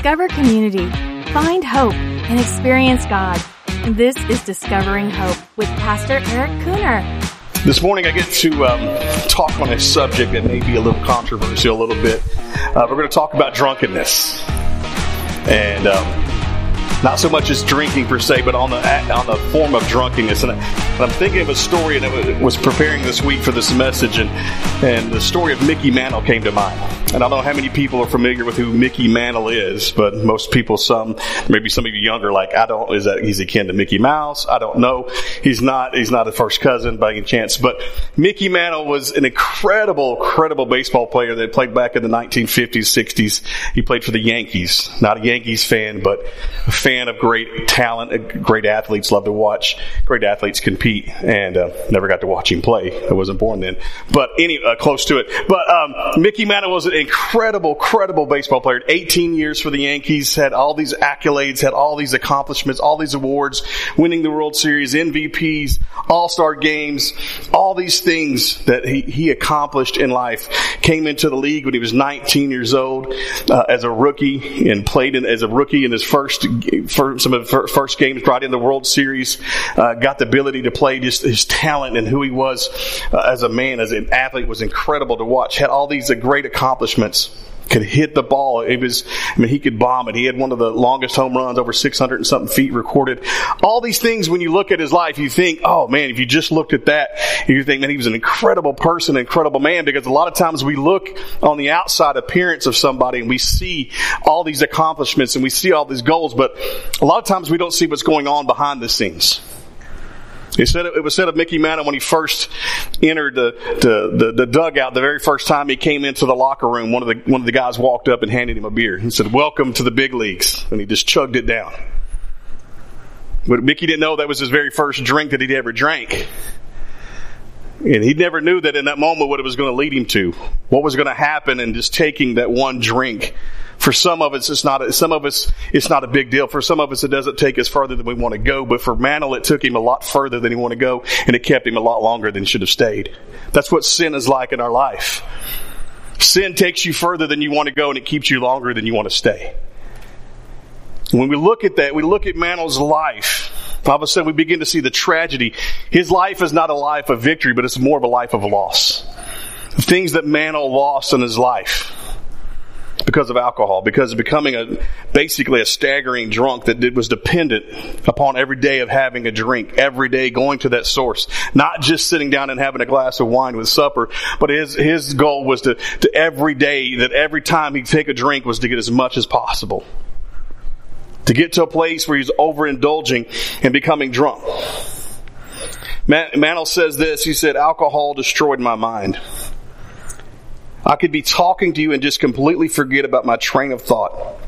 Discover community, find hope, and experience God. This is Discovering Hope with Pastor Eric Cooner. This morning I get to um, talk on a subject that may be a little controversial, a little bit. Uh, we're going to talk about drunkenness. And um, not so much as drinking per se, but on the on the form of drunkenness. And, I, am thinking of a story, and I was preparing this week for this message, and and the story of Mickey Mantle came to mind. And I don't know how many people are familiar with who Mickey Mantle is, but most people, some maybe some of you younger, like I don't. Is that he's akin to Mickey Mouse? I don't know. He's not. He's not a first cousin by any chance. But Mickey Mantle was an incredible, incredible baseball player that played back in the 1950s, 60s. He played for the Yankees. Not a Yankees fan, but a fan of great talent, great athletes. Love to watch great athletes compete, and uh, never got to watch him play. I wasn't born then, but any uh, close to it. But um, Mickey Mantle was an incredible, credible baseball player. 18 years for the Yankees, had all these accolades, had all these accomplishments, all these awards, winning the World Series, MVPs, All Star games, all these things that he, he accomplished in life. Came into the league when he was 19 years old uh, as a rookie and played in, as a rookie in his first for some of the first games brought in the World Series, uh, got the ability to play just his talent and who he was uh, as a man, as an athlete was incredible to watch. Had all these great accomplishments could hit the ball. It was, I mean, he could bomb it. He had one of the longest home runs, over 600 and something feet recorded. All these things, when you look at his life, you think, oh man, if you just looked at that, you think, man, he was an incredible person, incredible man, because a lot of times we look on the outside appearance of somebody and we see all these accomplishments and we see all these goals, but a lot of times we don't see what's going on behind the scenes. It said it was said of Mickey Mantle when he first entered the, the, the, the, dugout. The very first time he came into the locker room, one of the one of the guys walked up and handed him a beer. He said, "Welcome to the big leagues," and he just chugged it down. But Mickey didn't know that was his very first drink that he'd ever drank. And he never knew that in that moment what it was going to lead him to. What was going to happen in just taking that one drink for some of us, it's not, some of us, it's not a big deal. For some of us, it doesn't take us further than we want to go. But for Mantle, it took him a lot further than he wanted to go and it kept him a lot longer than he should have stayed. That's what sin is like in our life. Sin takes you further than you want to go and it keeps you longer than you want to stay. When we look at that, we look at Mantle's life. All of a sudden we begin to see the tragedy. His life is not a life of victory, but it's more of a life of loss. The things that Mantle lost in his life because of alcohol, because of becoming a, basically a staggering drunk that did, was dependent upon every day of having a drink, every day going to that source, not just sitting down and having a glass of wine with supper, but his, his goal was to, to every day, that every time he'd take a drink was to get as much as possible. To get to a place where he's overindulging and becoming drunk. Mantle says this, he said, alcohol destroyed my mind. I could be talking to you and just completely forget about my train of thought.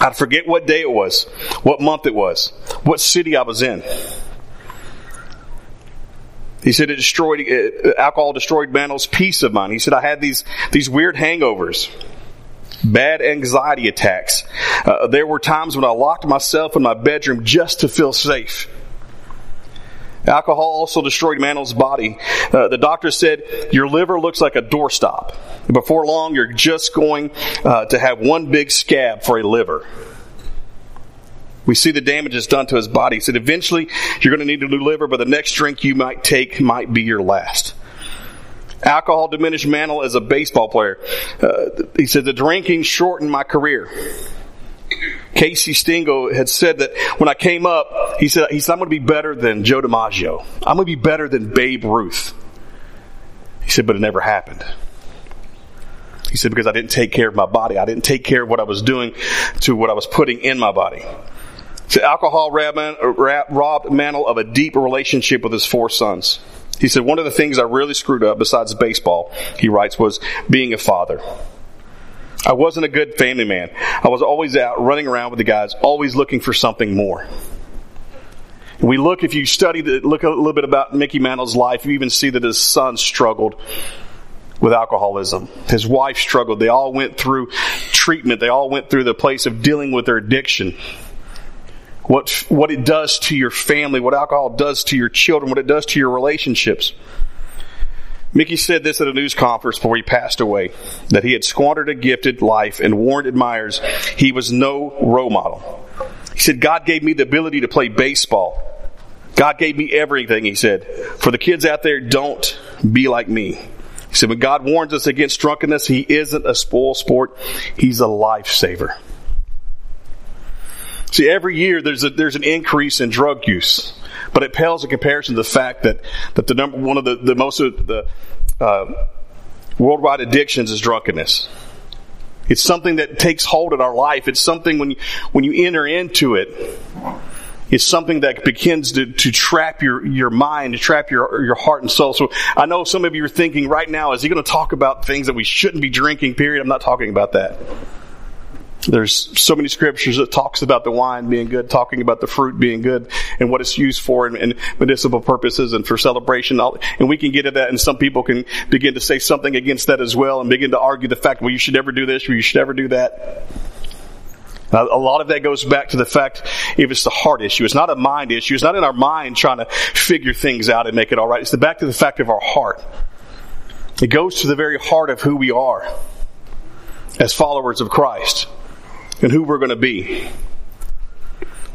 I'd forget what day it was, what month it was, what city I was in. He said it destroyed, uh, alcohol destroyed Mantle's peace of mind. He said I had these, these weird hangovers, bad anxiety attacks. Uh, there were times when I locked myself in my bedroom just to feel safe. Alcohol also destroyed Mantle's body. Uh, the doctor said, your liver looks like a doorstop. Before long, you're just going uh, to have one big scab for a liver. We see the damage it's done to his body. He said, eventually, you're going to need a new liver, but the next drink you might take might be your last. Alcohol diminished Mantle as a baseball player. Uh, he said, the drinking shortened my career. Casey Stengel had said that when I came up, he said, he said I'm going to be better than Joe DiMaggio. I'm going to be better than Babe Ruth. He said, but it never happened. He said, because I didn't take care of my body. I didn't take care of what I was doing to what I was putting in my body. So alcohol robbed Mantle of a deep relationship with his four sons. He said, one of the things I really screwed up besides baseball, he writes, was being a father. I wasn't a good family man. I was always out running around with the guys, always looking for something more. We look, if you study, the, look a little bit about Mickey Mantle's life, you even see that his son struggled with alcoholism. His wife struggled. They all went through treatment. They all went through the place of dealing with their addiction. What, what it does to your family, what alcohol does to your children, what it does to your relationships. Mickey said this at a news conference before he passed away, that he had squandered a gifted life and warned admirers he was no role model. He said, God gave me the ability to play baseball. God gave me everything, he said. For the kids out there, don't be like me. He said, when God warns us against drunkenness, he isn't a spoil sport. He's a lifesaver. See, every year there's a, there's an increase in drug use, but it pales in comparison to the fact that, that the number, one of the, the most of the, uh, worldwide addictions is drunkenness. It's something that takes hold in our life. It's something when you, when you enter into it, it's something that begins to, to trap your, your mind, to trap your, your heart and soul. So I know some of you are thinking right now, is he going to talk about things that we shouldn't be drinking, period? I'm not talking about that. There's so many scriptures that talks about the wine being good, talking about the fruit being good, and what it's used for in, in medicinal purposes and for celebration. And we can get at that, and some people can begin to say something against that as well, and begin to argue the fact, well, you should never do this, or you should never do that. Now, a lot of that goes back to the fact if it's the heart issue, it's not a mind issue. It's not in our mind trying to figure things out and make it all right. It's the back to the fact of our heart. It goes to the very heart of who we are as followers of Christ and who we're going to be.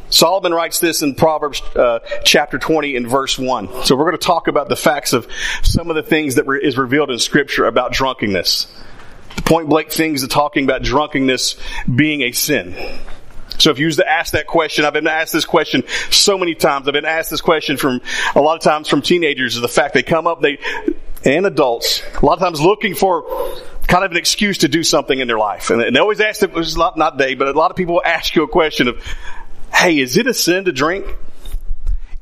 Solomon writes this in Proverbs uh, chapter 20 and verse 1. So we're going to talk about the facts of some of the things that re- is revealed in scripture about drunkenness. The point blank things of talking about drunkenness being a sin. So if you used to ask that question, I've been asked this question so many times. I've been asked this question from a lot of times from teenagers is the fact they come up, they, and adults, a lot of times looking for kind of an excuse to do something in their life. And they always ask, it was not, not they, but a lot of people ask you a question of, hey, is it a sin to drink?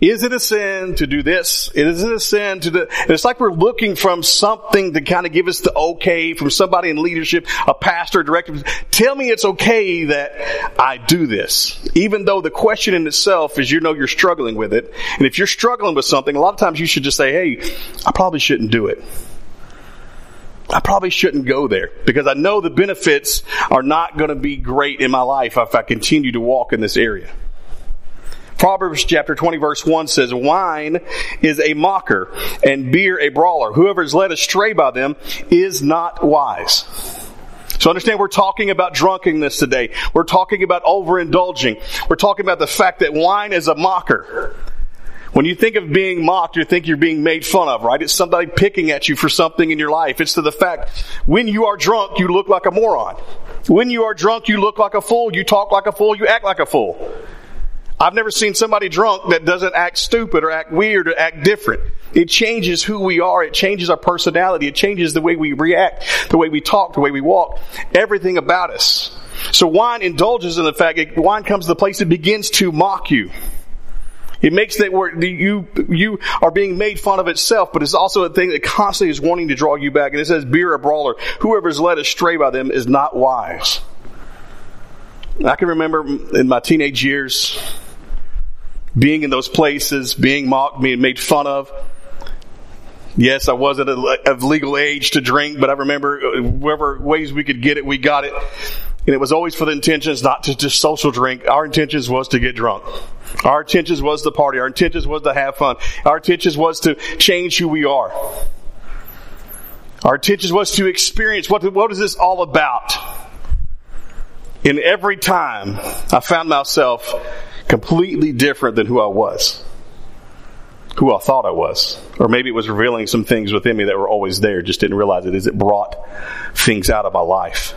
Is it a sin to do this? Is it a sin to do, and it's like we're looking from something to kind of give us the okay from somebody in leadership, a pastor, a director. Tell me it's okay that I do this. Even though the question in itself is you know you're struggling with it. And if you're struggling with something, a lot of times you should just say, hey, I probably shouldn't do it. I probably shouldn't go there because I know the benefits are not going to be great in my life if I continue to walk in this area. Proverbs chapter 20 verse 1 says, Wine is a mocker and beer a brawler. Whoever is led astray by them is not wise. So understand we're talking about drunkenness today. We're talking about overindulging. We're talking about the fact that wine is a mocker. When you think of being mocked, you think you're being made fun of, right? It's somebody picking at you for something in your life. It's to the fact, when you are drunk, you look like a moron. When you are drunk, you look like a fool, you talk like a fool, you act like a fool. I've never seen somebody drunk that doesn't act stupid or act weird or act different. It changes who we are. It changes our personality. It changes the way we react, the way we talk, the way we walk, everything about us. So wine indulges in the fact that wine comes to the place it begins to mock you. It makes that where you, you are being made fun of itself, but it's also a thing that constantly is wanting to draw you back. And it says, beer a brawler. Whoever is led astray by them is not wise. I can remember in my teenage years being in those places, being mocked, being made fun of. Yes, I wasn't of legal age to drink, but I remember uh, whatever ways we could get it, we got it. And it was always for the intentions not to just social drink. Our intentions was to get drunk. Our intentions was to party. Our intentions was to have fun. Our intentions was to change who we are. Our intentions was to experience what, what is this all about? And every time I found myself completely different than who I was. Who I thought I was. Or maybe it was revealing some things within me that were always there, just didn't realize it as it brought things out of my life.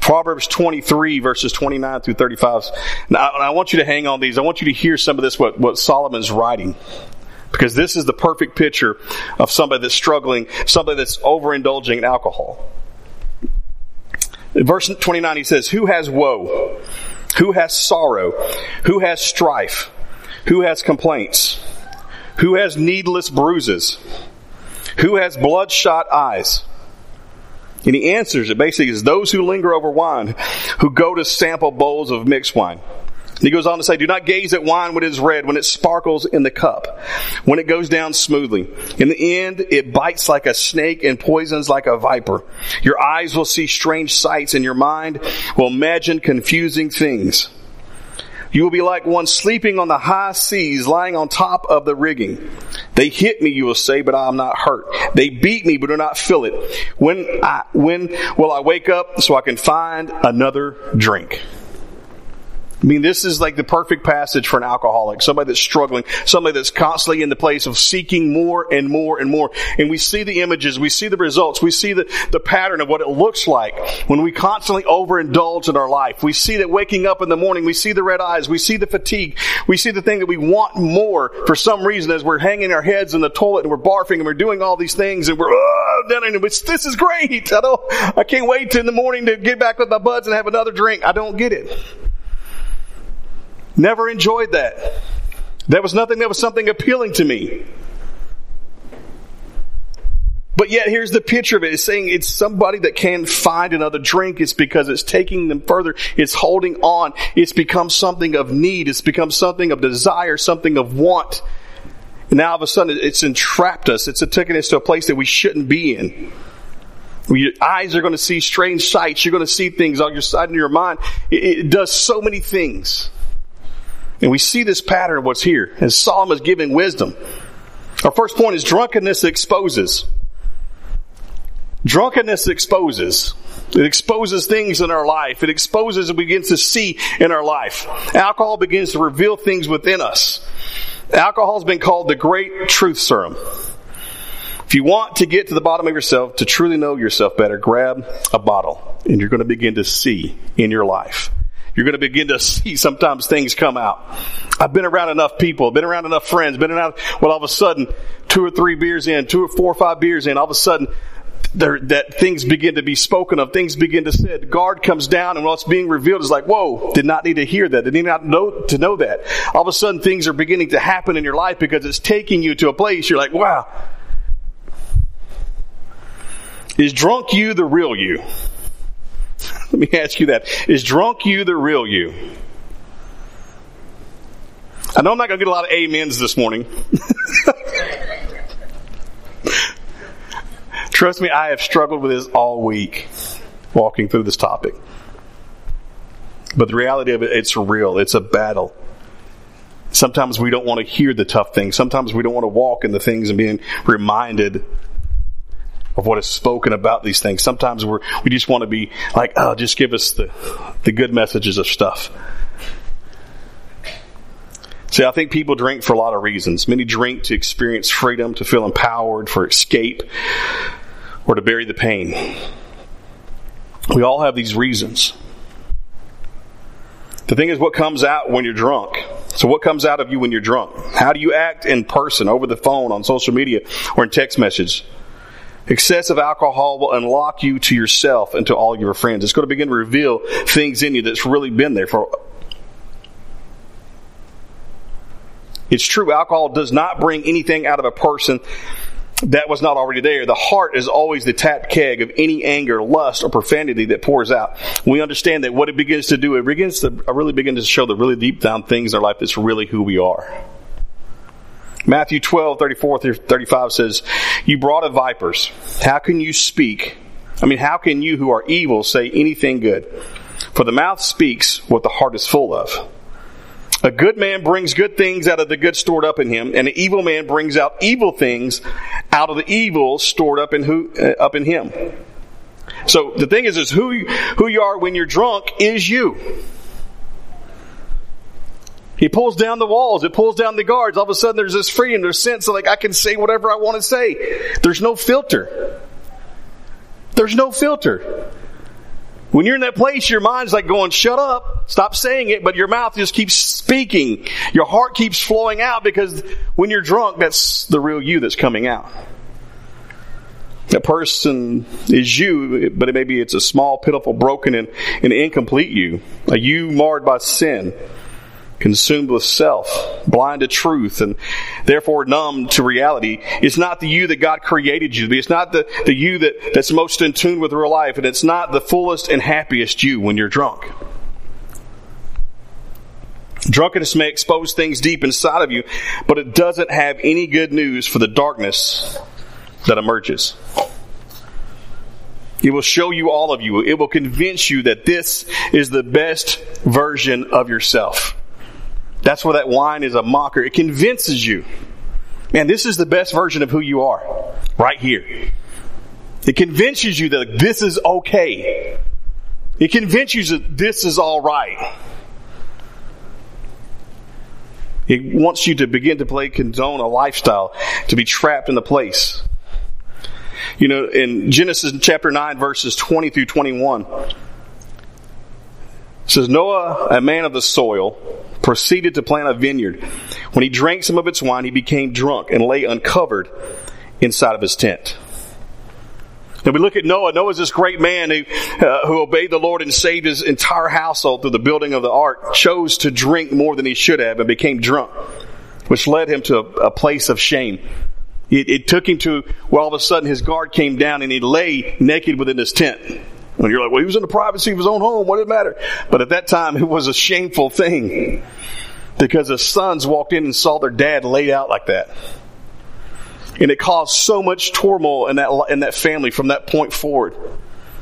Proverbs 23 verses 29 through 35. Now, I want you to hang on these. I want you to hear some of this, what, what Solomon's writing. Because this is the perfect picture of somebody that's struggling, somebody that's overindulging in alcohol. Verse 29, he says, Who has woe? Who has sorrow? Who has strife? Who has complaints? Who has needless bruises? Who has bloodshot eyes? And he answers it basically is those who linger over wine, who go to sample bowls of mixed wine. He goes on to say, do not gaze at wine when it is red, when it sparkles in the cup, when it goes down smoothly. In the end, it bites like a snake and poisons like a viper. Your eyes will see strange sights and your mind will imagine confusing things. You will be like one sleeping on the high seas, lying on top of the rigging. They hit me, you will say, but I am not hurt. They beat me, but do not feel it. When I, when will I wake up so I can find another drink? I mean, this is like the perfect passage for an alcoholic, somebody that's struggling, somebody that's constantly in the place of seeking more and more and more. And we see the images, we see the results, we see the, the pattern of what it looks like when we constantly overindulge in our life. We see that waking up in the morning, we see the red eyes, we see the fatigue, we see the thing that we want more for some reason as we're hanging our heads in the toilet and we're barfing and we're doing all these things and we're, oh, this is great. I don't, I can't wait in the morning to get back with my buds and have another drink. I don't get it. Never enjoyed that. That was nothing that was something appealing to me. But yet here's the picture of it. It's saying it's somebody that can find another drink. It's because it's taking them further. It's holding on. It's become something of need. It's become something of desire, something of want. And now all of a sudden it's entrapped us. It's taken us to a place that we shouldn't be in. Your eyes are going to see strange sights. You're going to see things on your side in your mind. It, it does so many things. And we see this pattern of what's here as Solomon is giving wisdom. Our first point is drunkenness exposes. Drunkenness exposes. It exposes things in our life. It exposes and begins to see in our life. Alcohol begins to reveal things within us. Alcohol has been called the great truth serum. If you want to get to the bottom of yourself, to truly know yourself better, grab a bottle and you're going to begin to see in your life. You're going to begin to see sometimes things come out. I've been around enough people, been around enough friends, been around, well, all of a sudden, two or three beers in, two or four or five beers in, all of a sudden, there, that things begin to be spoken of, things begin to said. Guard comes down, and what's being revealed is like, whoa, did not need to hear that, did not know to know that. All of a sudden, things are beginning to happen in your life because it's taking you to a place you're like, wow. Is drunk you the real you? Let me ask you that. Is drunk you the real you? I know I'm not going to get a lot of amens this morning. Trust me, I have struggled with this all week, walking through this topic. But the reality of it, it's real. It's a battle. Sometimes we don't want to hear the tough things. Sometimes we don't want to walk in the things and being reminded of what is spoken about these things. Sometimes we we just want to be like, oh, just give us the, the good messages of stuff. See, I think people drink for a lot of reasons. Many drink to experience freedom, to feel empowered, for escape, or to bury the pain. We all have these reasons. The thing is, what comes out when you're drunk? So, what comes out of you when you're drunk? How do you act in person, over the phone, on social media, or in text message? Excessive alcohol will unlock you to yourself and to all your friends. It's going to begin to reveal things in you that's really been there for. It's true, alcohol does not bring anything out of a person that was not already there. The heart is always the tap keg of any anger, lust, or profanity that pours out. We understand that what it begins to do, it begins to really begin to show the really deep down things in our life that's really who we are. Matthew 12, 34 through 35 says, You brought of vipers, how can you speak? I mean, how can you who are evil say anything good? For the mouth speaks what the heart is full of. A good man brings good things out of the good stored up in him, and an evil man brings out evil things out of the evil stored up in who uh, up in him. So the thing is, is who who you are when you're drunk is you. He pulls down the walls. It pulls down the guards. All of a sudden there's this freedom. There's sense of like I can say whatever I want to say. There's no filter. There's no filter. When you're in that place, your mind's like going, shut up, stop saying it, but your mouth just keeps speaking. Your heart keeps flowing out because when you're drunk, that's the real you that's coming out. That person is you, but maybe it's a small, pitiful, broken, and, and incomplete you. A you marred by sin consumed with self, blind to truth, and therefore numb to reality. It's not the you that God created you to be. It's not the, the you that, that's most in tune with real life, and it's not the fullest and happiest you when you're drunk. Drunkenness may expose things deep inside of you, but it doesn't have any good news for the darkness that emerges. It will show you all of you. It will convince you that this is the best version of yourself. That's where that wine is a mocker. It convinces you. Man, this is the best version of who you are. Right here. It convinces you that this is okay. It convinces you that this is alright. It wants you to begin to play condone a lifestyle, to be trapped in a place. You know, in Genesis chapter 9 verses 20 through 21, it says, Noah, a man of the soil, proceeded to plant a vineyard. When he drank some of its wine, he became drunk and lay uncovered inside of his tent. And we look at Noah. Noah's this great man who, uh, who obeyed the Lord and saved his entire household through the building of the ark, chose to drink more than he should have and became drunk, which led him to a, a place of shame. It, it, took him to where all of a sudden his guard came down and he lay naked within his tent. And you're like, well, he was in the privacy of his own home. What did it matter? But at that time, it was a shameful thing because his sons walked in and saw their dad laid out like that. And it caused so much turmoil in that, in that family from that point forward.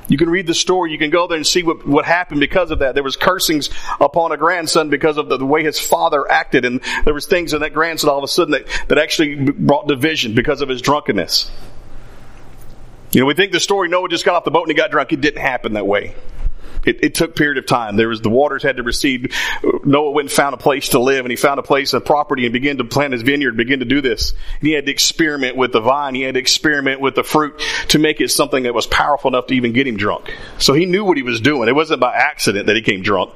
You can read the story. You can go there and see what, what happened because of that. There was cursings upon a grandson because of the, the, way his father acted. And there was things in that grandson all of a sudden that, that actually brought division because of his drunkenness. You know, we think the story Noah just got off the boat and he got drunk. It didn't happen that way. It, it, took period of time. There was the waters had to recede. Noah went and found a place to live, and he found a place, a property, and began to plant his vineyard. Begin to do this. And he had to experiment with the vine. He had to experiment with the fruit to make it something that was powerful enough to even get him drunk. So he knew what he was doing. It wasn't by accident that he came drunk.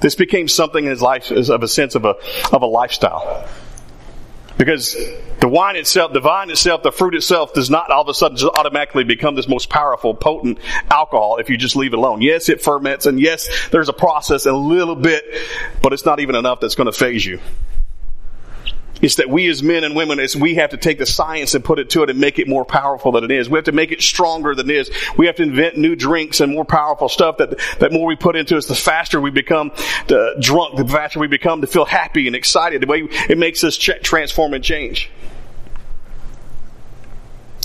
This became something in his life of a sense of a of a lifestyle. Because the wine itself, the vine itself, the fruit itself does not all of a sudden just automatically become this most powerful, potent alcohol if you just leave it alone. Yes, it ferments and yes, there's a process a little bit, but it's not even enough that's going to phase you. It's that we as men and women, as we have to take the science and put it to it and make it more powerful than it is. We have to make it stronger than it is. We have to invent new drinks and more powerful stuff that, that more we put into us, the faster we become the drunk, the faster we become to feel happy and excited. The way it makes us ch- transform and change.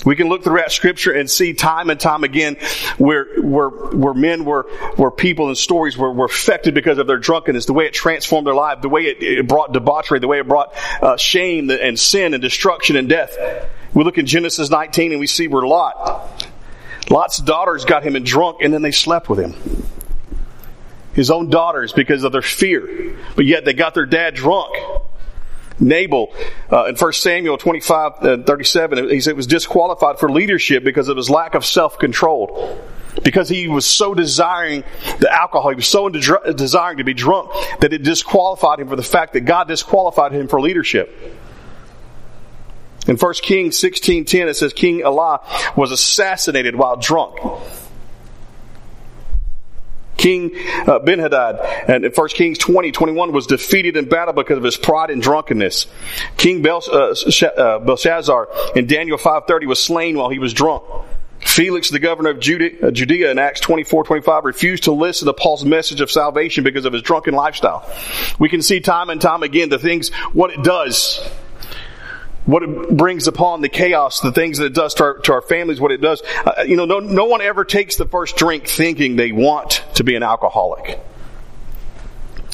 We can look throughout scripture and see time and time again where, where, where men were, where people and stories were, were affected because of their drunkenness, the way it transformed their life, the way it, it brought debauchery, the way it brought uh, shame and sin and destruction and death. We look in Genesis 19 and we see where Lot, Lot's daughters got him and drunk and then they slept with him. His own daughters because of their fear. But yet they got their dad drunk. Nabal, uh, in 1 Samuel 25, uh, 37, he said was disqualified for leadership because of his lack of self-control. Because he was so desiring the alcohol, he was so de- desiring to be drunk that it disqualified him for the fact that God disqualified him for leadership. In 1 Kings 16.10 it says King Elah was assassinated while drunk. King uh, Ben-Hadad and in 1 Kings 20, 21 was defeated in battle because of his pride and drunkenness. King uh, uh, Belshazzar in Daniel 5.30 was slain while he was drunk. Felix, the governor of Judea, uh, Judea in Acts 24, 25 refused to listen to Paul's message of salvation because of his drunken lifestyle. We can see time and time again the things, what it does what it brings upon the chaos, the things that it does to our, to our families, what it does. Uh, you know, no, no one ever takes the first drink thinking they want to be an alcoholic.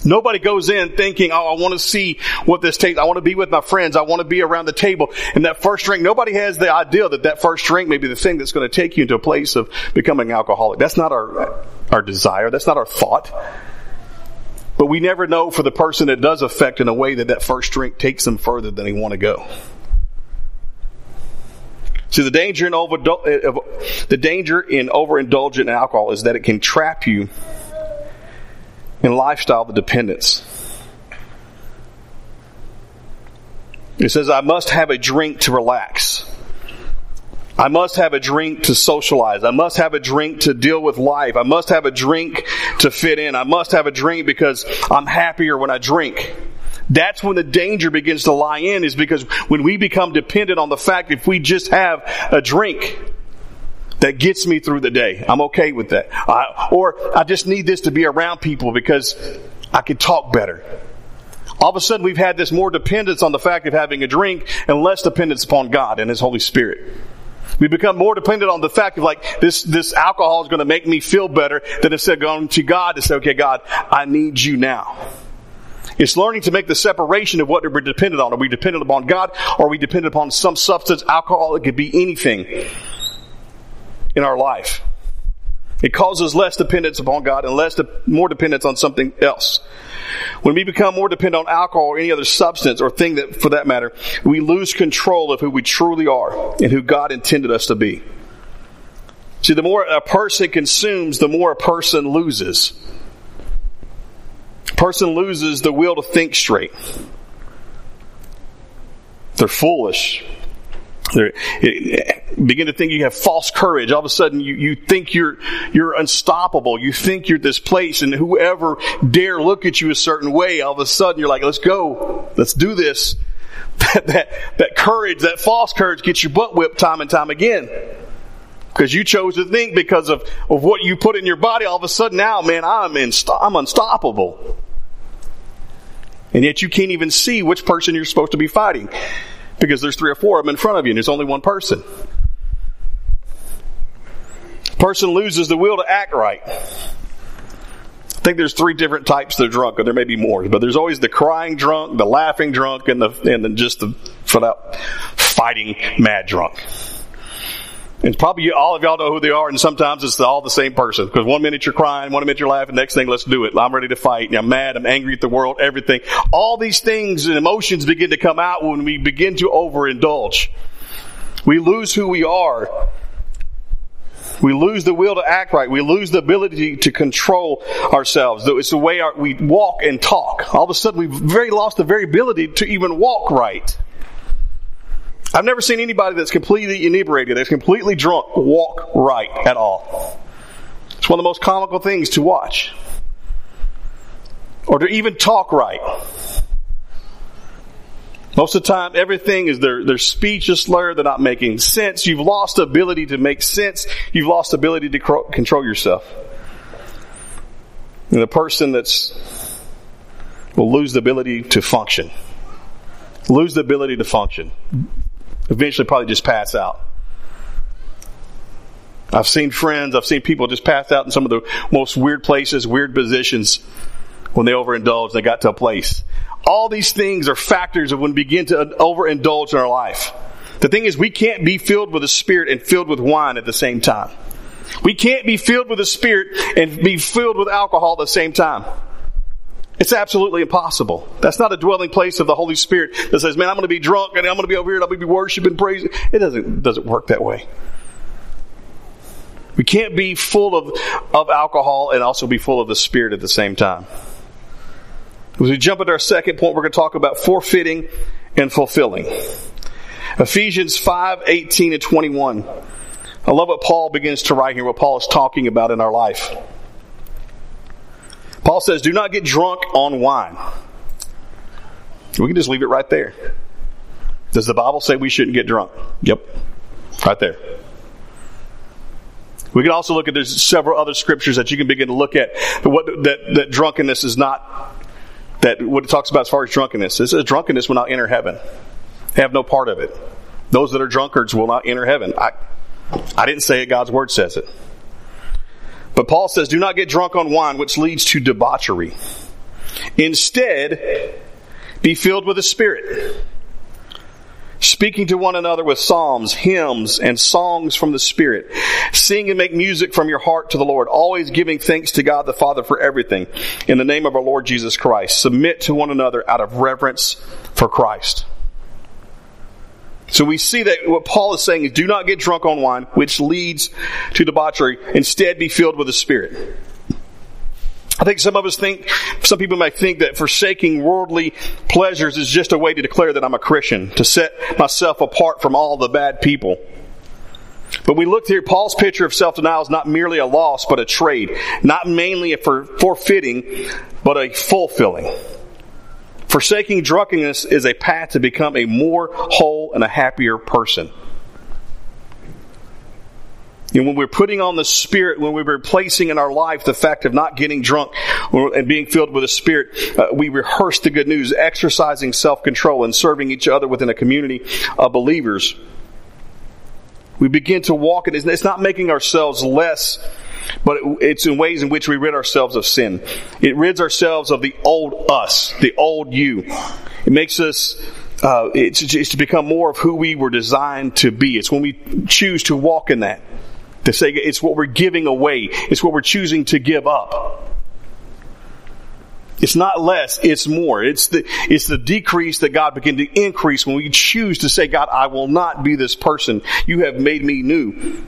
Nobody goes in thinking, oh, I want to see what this takes. I want to be with my friends. I want to be around the table. And that first drink, nobody has the idea that that first drink may be the thing that's going to take you into a place of becoming alcoholic. That's not our, our desire. That's not our thought. But we never know for the person that does affect in a way that that first drink takes them further than they want to go. See, the danger in over, the danger in overindulgent alcohol is that it can trap you in lifestyle the dependence. It says, I must have a drink to relax. I must have a drink to socialize. I must have a drink to deal with life. I must have a drink to fit in. I must have a drink because I'm happier when I drink. That's when the danger begins to lie in is because when we become dependent on the fact if we just have a drink that gets me through the day, I'm okay with that. I, or I just need this to be around people because I can talk better. All of a sudden we've had this more dependence on the fact of having a drink and less dependence upon God and His Holy Spirit. We become more dependent on the fact of like this, this alcohol is going to make me feel better than instead going to God to say, okay, God, I need you now. It's learning to make the separation of what we're dependent on. Are we dependent upon God or are we dependent upon some substance, alcohol? It could be anything in our life. It causes less dependence upon God and less de- more dependence on something else. When we become more dependent on alcohol or any other substance or thing that, for that matter, we lose control of who we truly are and who God intended us to be. See, the more a person consumes, the more a person loses. Person loses the will to think straight. They're foolish. They're, begin to think you have false courage. All of a sudden you, you think you're, you're unstoppable. You think you're this place and whoever dare look at you a certain way, all of a sudden you're like, let's go. Let's do this. That, that, that courage, that false courage gets your butt whipped time and time again. Because you chose to think because of, of what you put in your body, all of a sudden now, man, I'm, I'm unstoppable. And yet you can't even see which person you're supposed to be fighting. Because there's three or four of them in front of you and there's only one person person loses the will to act right. I think there's three different types of drunk, or there may be more, but there's always the crying drunk, the laughing drunk, and the and then just the for out fighting mad drunk. And probably all of y'all know who they are, and sometimes it's all the same person. Because one minute you're crying, one minute you're laughing, next thing, let's do it. I'm ready to fight. I'm mad. I'm angry at the world. Everything. All these things and emotions begin to come out when we begin to overindulge. We lose who we are we lose the will to act right. We lose the ability to control ourselves. It's the way our, we walk and talk. All of a sudden, we've very lost the very ability to even walk right. I've never seen anybody that's completely inebriated, that's completely drunk, walk right at all. It's one of the most comical things to watch. Or to even talk right. Most of the time, everything is their, their speech is slurred. They're not making sense. You've lost the ability to make sense. You've lost the ability to control yourself. And the person that's will lose the ability to function. Lose the ability to function. Eventually probably just pass out. I've seen friends, I've seen people just pass out in some of the most weird places, weird positions when they overindulge, they got to a place. All these things are factors of when we begin to overindulge in our life. The thing is, we can't be filled with the Spirit and filled with wine at the same time. We can't be filled with the Spirit and be filled with alcohol at the same time. It's absolutely impossible. That's not a dwelling place of the Holy Spirit that says, man, I'm going to be drunk and I'm going to be over here and I'm going to be worshiping, praising. It doesn't, doesn't work that way. We can't be full of, of alcohol and also be full of the Spirit at the same time. As we jump into our second point, we're going to talk about forfeiting and fulfilling. Ephesians 5, 18 and 21. I love what Paul begins to write here, what Paul is talking about in our life. Paul says, do not get drunk on wine. We can just leave it right there. Does the Bible say we shouldn't get drunk? Yep. Right there. We can also look at there's several other scriptures that you can begin to look at what that, that drunkenness is not that what it talks about as far as drunkenness. This is drunkenness will not enter heaven. Have no part of it. Those that are drunkards will not enter heaven. I, I didn't say it, God's word says it. But Paul says, do not get drunk on wine, which leads to debauchery. Instead, be filled with the Spirit speaking to one another with psalms, hymns, and songs from the Spirit. Sing and make music from your heart to the Lord, always giving thanks to God the Father for everything in the name of our Lord Jesus Christ. Submit to one another out of reverence for Christ. So we see that what Paul is saying is do not get drunk on wine, which leads to debauchery. Instead, be filled with the Spirit. I think some of us think, some people might think that forsaking worldly pleasures is just a way to declare that I'm a Christian, to set myself apart from all the bad people. But we look here, Paul's picture of self-denial is not merely a loss, but a trade. Not mainly a for, forfeiting, but a fulfilling. Forsaking drunkenness is a path to become a more whole and a happier person. And when we're putting on the Spirit, when we're replacing in our life the fact of not getting drunk and being filled with the Spirit, uh, we rehearse the good news, exercising self-control and serving each other within a community of believers. We begin to walk it. It's not making ourselves less but it's in ways in which we rid ourselves of sin. It rids ourselves of the old us, the old you. It makes us uh, it's, it's to become more of who we were designed to be. It's when we choose to walk in that. To say it's what we're giving away. It's what we're choosing to give up. It's not less, it's more. It's the, it's the decrease that God begin to increase when we choose to say, God, I will not be this person. You have made me new.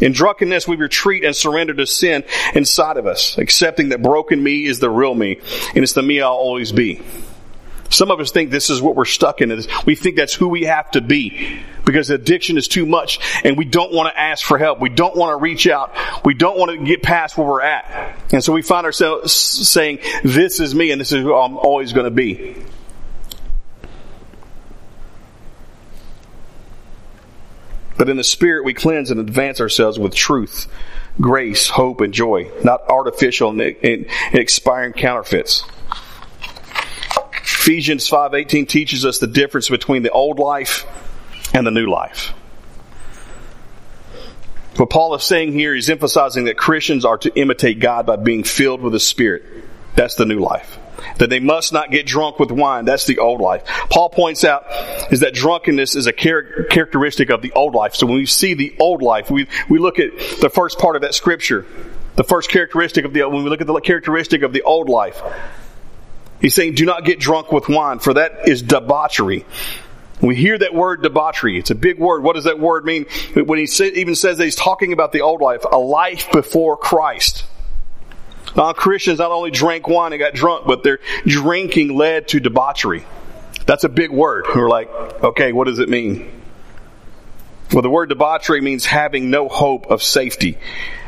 In drunkenness, we retreat and surrender to sin inside of us, accepting that broken me is the real me, and it's the me I'll always be. Some of us think this is what we're stuck in. We think that's who we have to be because addiction is too much and we don't want to ask for help. We don't want to reach out. We don't want to get past where we're at. And so we find ourselves saying, this is me and this is who I'm always going to be. But in the Spirit, we cleanse and advance ourselves with truth, grace, hope, and joy, not artificial and, expiring counterfeits. Ephesians 5:18 teaches us the difference between the old life and the new life. What Paul is saying here is emphasizing that Christians are to imitate God by being filled with the Spirit. That's the new life. That they must not get drunk with wine. That's the old life. Paul points out is that drunkenness is a char- characteristic of the old life. So when we see the old life, we, we look at the first part of that scripture. The first characteristic of the, when we look at the characteristic of the old life, He's saying, do not get drunk with wine, for that is debauchery. We hear that word debauchery. It's a big word. What does that word mean? When he even says that he's talking about the old life, a life before Christ. Non Christians not only drank wine and got drunk, but their drinking led to debauchery. That's a big word. We're like, okay, what does it mean? Well, the word debauchery means having no hope of safety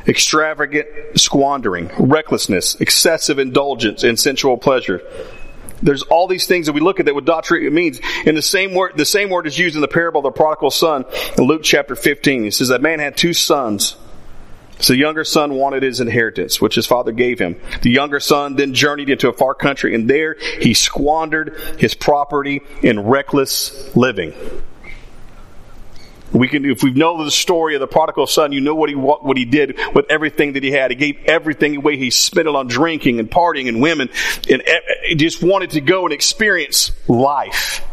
extravagant squandering, recklessness, excessive indulgence in sensual pleasure. There's all these things that we look at that what debauchery means. And the same word, the same word is used in the parable of the prodigal son in Luke chapter 15. It says that man had two sons. So the younger son wanted his inheritance, which his father gave him. The younger son then journeyed into a far country and there he squandered his property in reckless living. We can, if we know the story of the prodigal son, you know what he what, he did with everything that he had. He gave everything away. He spent it on drinking and partying and women, and just wanted to go and experience life.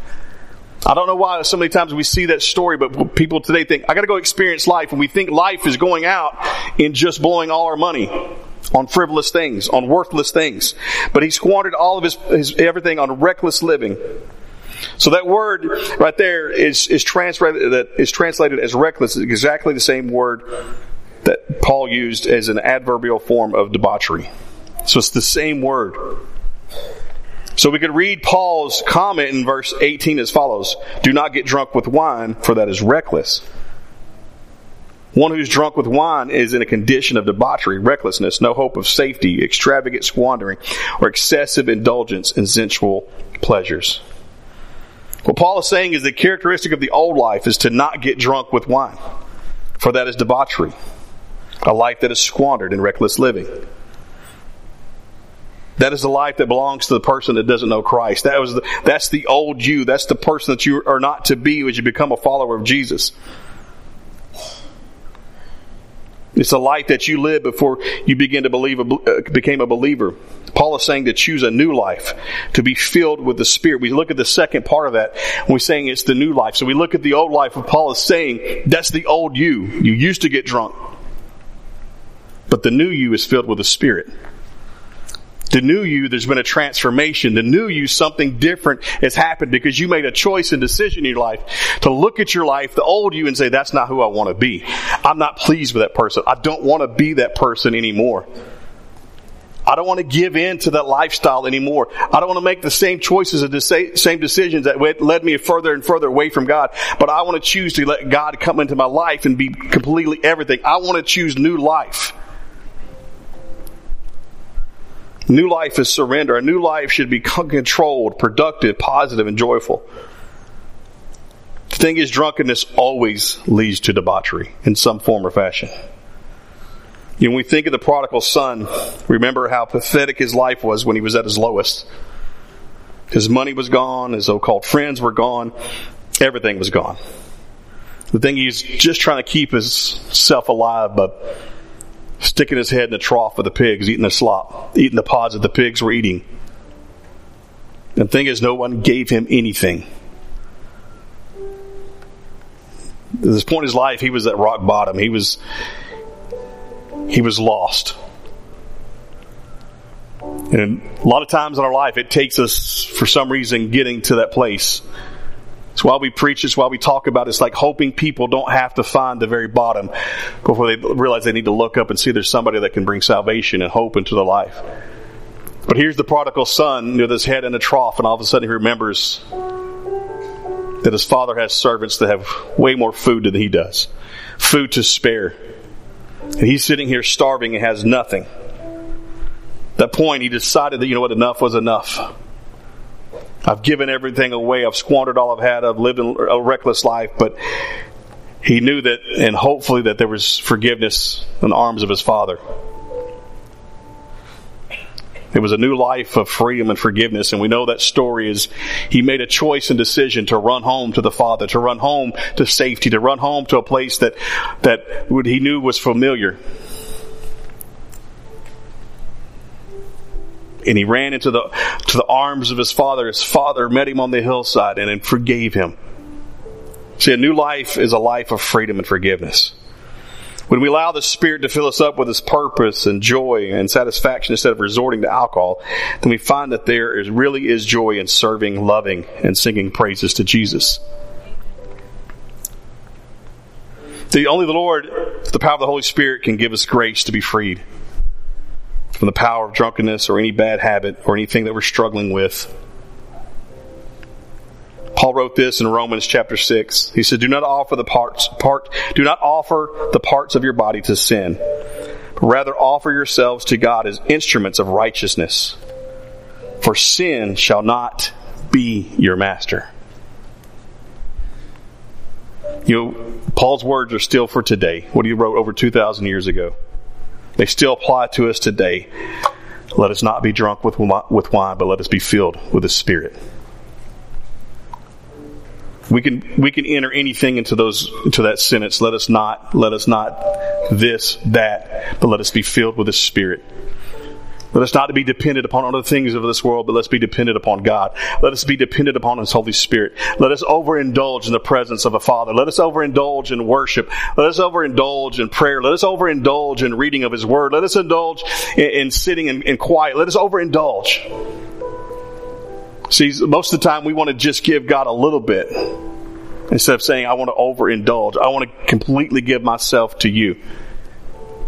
I don't know why so many times we see that story, but people today think I got to go experience life, and we think life is going out in just blowing all our money on frivolous things, on worthless things. But he squandered all of his, his everything on reckless living. So that word right there is, is translated, that is translated as reckless, exactly the same word that Paul used as an adverbial form of debauchery. So it's the same word. So we could read Paul's comment in verse 18 as follows. Do not get drunk with wine, for that is reckless. One who's drunk with wine is in a condition of debauchery, recklessness, no hope of safety, extravagant squandering, or excessive indulgence in sensual pleasures. What Paul is saying is the characteristic of the old life is to not get drunk with wine, for that is debauchery, a life that is squandered in reckless living. That is the life that belongs to the person that doesn't know Christ. That was the, that's the old you. That's the person that you are not to be as you become a follower of Jesus. It's a life that you lived before you begin to believe, uh, became a believer. Paul is saying to choose a new life, to be filled with the Spirit. We look at the second part of that, we're saying it's the new life. So we look at the old life, and Paul is saying that's the old you. You used to get drunk. But the new you is filled with the Spirit. The new you, there's been a transformation. The new you, something different has happened because you made a choice and decision in your life to look at your life, the old you, and say, that's not who I want to be. I'm not pleased with that person. I don't want to be that person anymore. I don't want to give in to that lifestyle anymore. I don't want to make the same choices and the same decisions that led me further and further away from God. But I want to choose to let God come into my life and be completely everything. I want to choose new life. New life is surrender. A new life should be controlled, productive, positive, and joyful. The thing is, drunkenness always leads to debauchery in some form or fashion. You when we think of the prodigal son, remember how pathetic his life was when he was at his lowest. His money was gone, his so-called friends were gone, everything was gone. The thing he's just trying to keep his self alive, but sticking his head in the trough of the pigs, eating the slop, eating the pods that the pigs were eating. And the thing is, no one gave him anything. At this point in his life, he was at rock bottom. He was, he was lost. And a lot of times in our life, it takes us, for some reason, getting to that place. It's why we preach, it's why we talk about it. It's like hoping people don't have to find the very bottom before they realize they need to look up and see there's somebody that can bring salvation and hope into their life. But here's the prodigal son with his head in a trough, and all of a sudden he remembers that his father has servants that have way more food than he does. Food to spare. And he's sitting here starving and has nothing. At that point, he decided that, you know what, enough was enough. I've given everything away. I've squandered all I've had. I've lived a reckless life, but he knew that, and hopefully that there was forgiveness in the arms of his father. It was a new life of freedom and forgiveness. And we know that story is he made a choice and decision to run home to the Father, to run home to safety, to run home to a place that, that he knew was familiar. And he ran into the, to the arms of his father. His father met him on the hillside and, and forgave him. See, a new life is a life of freedom and forgiveness. When we allow the Spirit to fill us up with His purpose and joy and satisfaction instead of resorting to alcohol, then we find that there is, really is joy in serving, loving, and singing praises to Jesus. The only the Lord, the power of the Holy Spirit, can give us grace to be freed from the power of drunkenness or any bad habit or anything that we're struggling with. Paul wrote this in Romans chapter 6. He said, Do not offer the parts, part, do not offer the parts of your body to sin, but rather offer yourselves to God as instruments of righteousness. For sin shall not be your master. You know, Paul's words are still for today. What he wrote over 2,000 years ago. They still apply to us today. Let us not be drunk with, with wine, but let us be filled with the Spirit. We can we can enter anything into those into that sentence. Let us not let us not this that, but let us be filled with the Spirit. Let us not be dependent upon other things of this world, but let's be dependent upon God. Let us be dependent upon His Holy Spirit. Let us overindulge in the presence of a Father. Let us overindulge in worship. Let us overindulge in prayer. Let us overindulge in reading of His Word. Let us indulge in, in sitting in, in quiet. Let us overindulge. See, most of the time we want to just give God a little bit instead of saying, I want to overindulge. I want to completely give myself to you.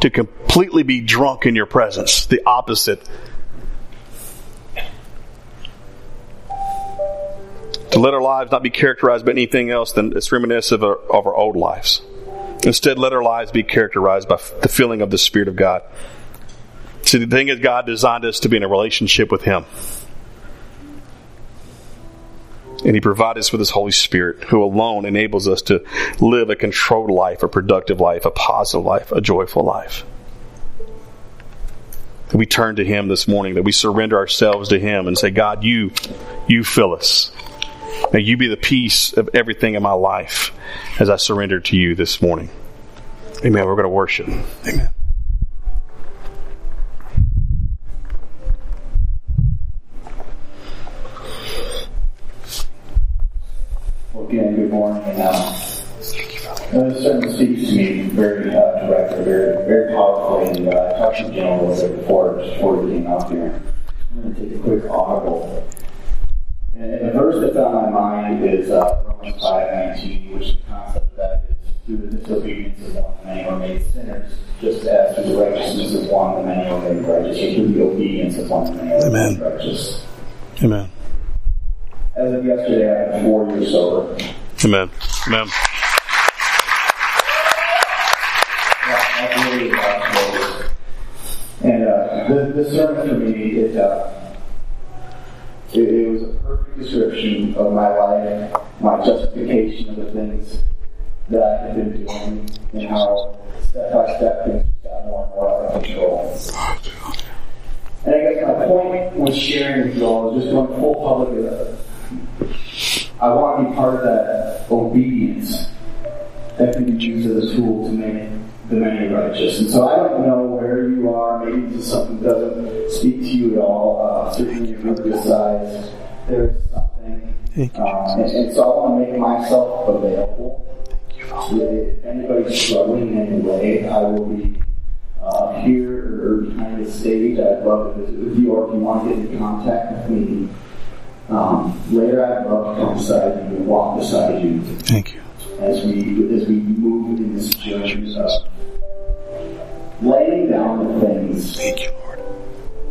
To completely be drunk in your presence. The opposite. To let our lives not be characterized by anything else than it's reminiscent of our, of our old lives. Instead, let our lives be characterized by the feeling of the Spirit of God. See, the thing is, God designed us to be in a relationship with Him. And He provides us with His Holy Spirit, who alone enables us to live a controlled life, a productive life, a positive life, a joyful life. We turn to Him this morning, that we surrender ourselves to Him and say, God, you, you fill us. May you be the peace of everything in my life as I surrender to you this morning. Amen. We're going to worship. Amen. Again, good morning. And, uh, this sermon speaks to me very uh, directly, very, very powerfully. And uh, I talked to Jen a little bit before, before we came up here. I'm going to take a quick audible. And, and the verse that's on my mind is uh, Romans 5.19, which the concept that is through the disobedience of one, the many were made sinners, just as through the righteousness of one, the many were made righteous, or through the obedience of one, the many were made righteous. Amen. As of yesterday, I am four years sober. Amen. Amen. And uh, this, this sermon for me, it, uh, it, it was a perfect description of my life, my justification of the things that I had been doing, and how step by step things got more and more out of control. And I guess my point with sharing with you all is just going full public I want to be part of that obedience that can be used as a tool to make the many righteous. And so I don't know where you are. Maybe just something doesn't speak to you at all. Uh, certainly, if you size, there's something. Um, and, and, so I want to make myself available. If anybody's struggling in any way, I will be uh, here or behind the stage. I'd love to visit with you, or if you want to get in contact with me um, love to come beside you and walk beside you. Thank you. As we as we move in this journey of laying down the things. Thank you, Lord.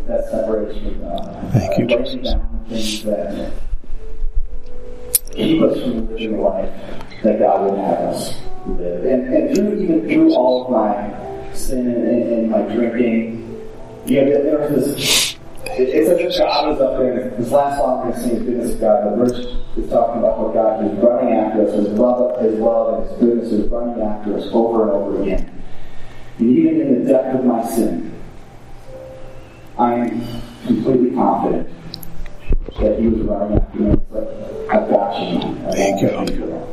That separates from God. Thank you, uh, laying Jesus. down the things that keep us from living the life that God would have us live. And, and through even through all of my sin and, and, and my drinking, you know, there was this. It, it's as if God was up there. This last song I'm going to sing is "Goodness of God." The verse is talking about how God is running after us. His love, His love, and His goodness is running after us over and over again. And even in the depth of my sin, I am completely confident that He was running after me. It's like, I've got you. man. I've Thank you, got Father.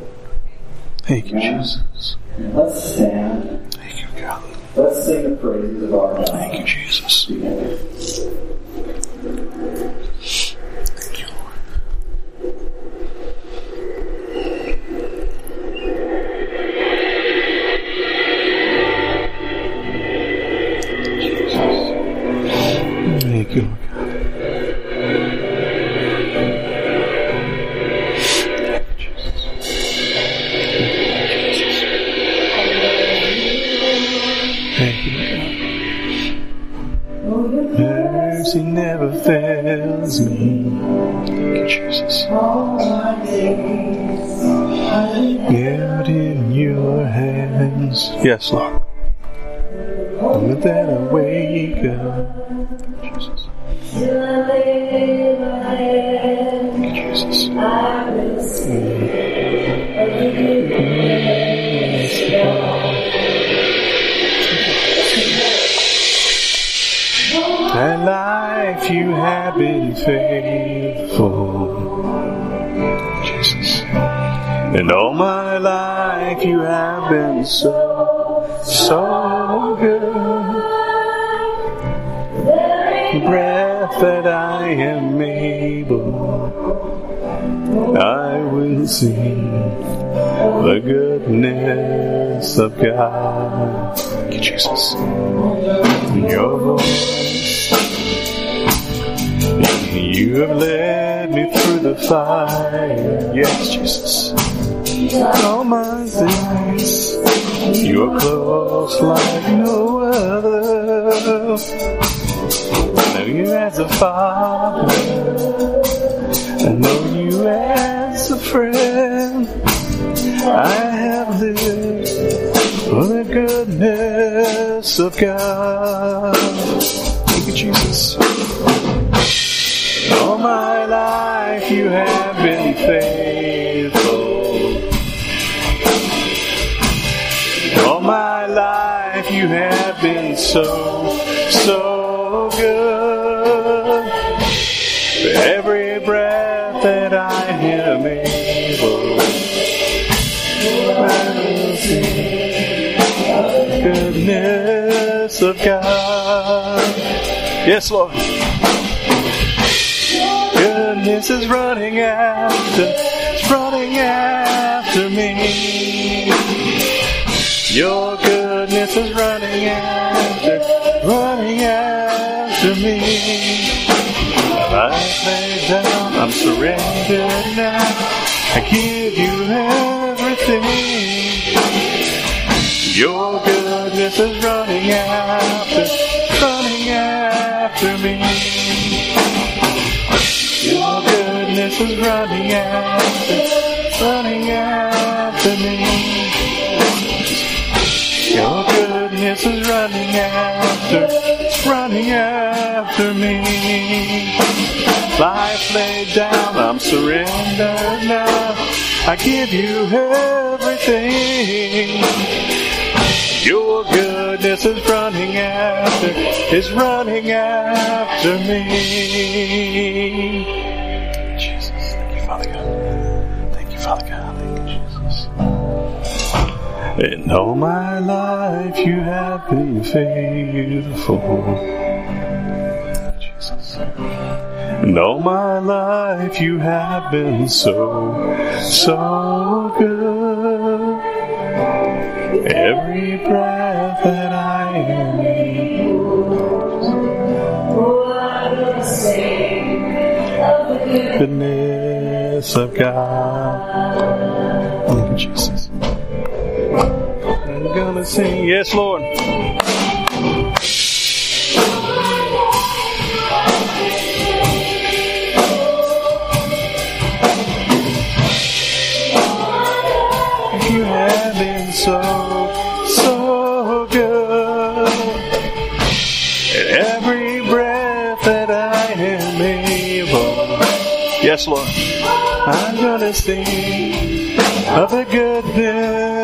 Thank you, Jesus. Let's stand. Thank you, God. Let's sing the praises of our God. Thank you, Jesus. together. Yes, Lord. With that I wake up. Jesus. Jesus. Mm. And life you have been faithful. Jesus. And all my life you have been so, so good. Breath that I am able, I will sing the goodness of God. You, Jesus. Your voice. You have led me through the fire. Yes, Jesus. All my days. You are close like no other. I know you as a father. I know you as a friend. I have lived for the goodness of God. Thank you, Jesus. So, so good. Every breath that I am able, I sing the goodness of God. Yes, Lord. Goodness is running after, it's running after me. Your goodness is running after, running after me. I lay down, I'm surrendered now. I give you everything. Your goodness is running after, running after me. Your goodness is running after, running after me. After, running after me. Life laid down, I'm surrendered now. I give you everything. Your goodness is running after, is running after me. Jesus, thank you, Father God. And all my life you have been faithful. Jesus. And all my life you have been so, so good. Every breath that I am. Goodness of God. You, Jesus. Sing. Yes, Lord. You have been so, so good. Every breath that I am able. Yes, Lord. I'm gonna sing of the goodness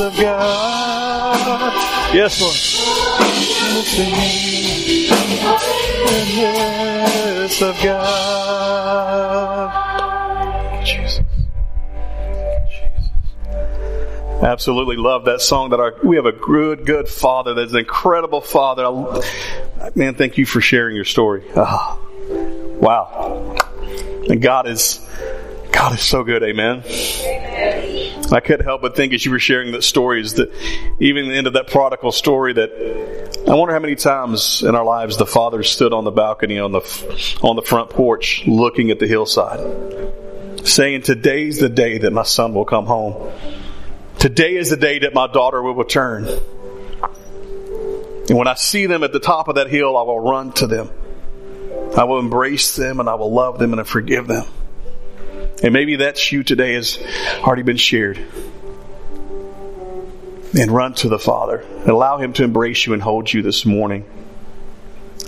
of God. Yes, Lord. The goodness of God. Jesus. Absolutely love that song that our, we have a good, good father. That's an incredible father. I, man, thank you for sharing your story. Oh, wow. And God is, God is so good. Amen. I couldn't help but think as you were sharing that stories that even the end of that prodigal story that I wonder how many times in our lives the father stood on the balcony on the, on the front porch looking at the hillside saying, today's the day that my son will come home. Today is the day that my daughter will return. And when I see them at the top of that hill, I will run to them. I will embrace them and I will love them and I forgive them. And maybe that's you today has already been shared. And run to the Father and allow Him to embrace you and hold you this morning.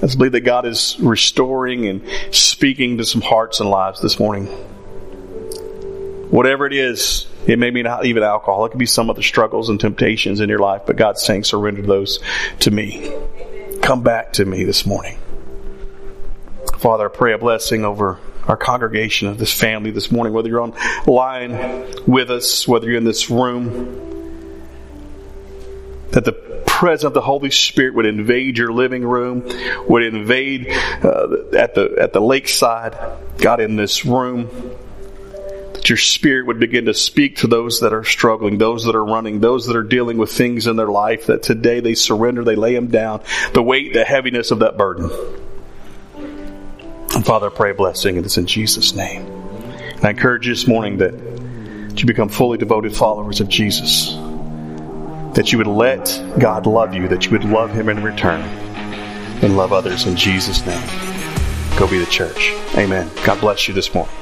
Just believe that God is restoring and speaking to some hearts and lives this morning. Whatever it is, it may be not even alcohol. It could be some of the struggles and temptations in your life, but God's saying, surrender those to me. Come back to me this morning. Father, I pray a blessing over our congregation of this family this morning, whether you're online with us, whether you're in this room, that the presence of the Holy Spirit would invade your living room, would invade uh, at the at the lakeside, God, in this room. That your Spirit would begin to speak to those that are struggling, those that are running, those that are dealing with things in their life. That today they surrender, they lay them down, the weight, the heaviness of that burden. And Father, I pray a blessing, and it's in Jesus' name. And I encourage you this morning that you become fully devoted followers of Jesus. That you would let God love you, that you would love Him in return, and love others in Jesus' name. Go be the church. Amen. God bless you this morning.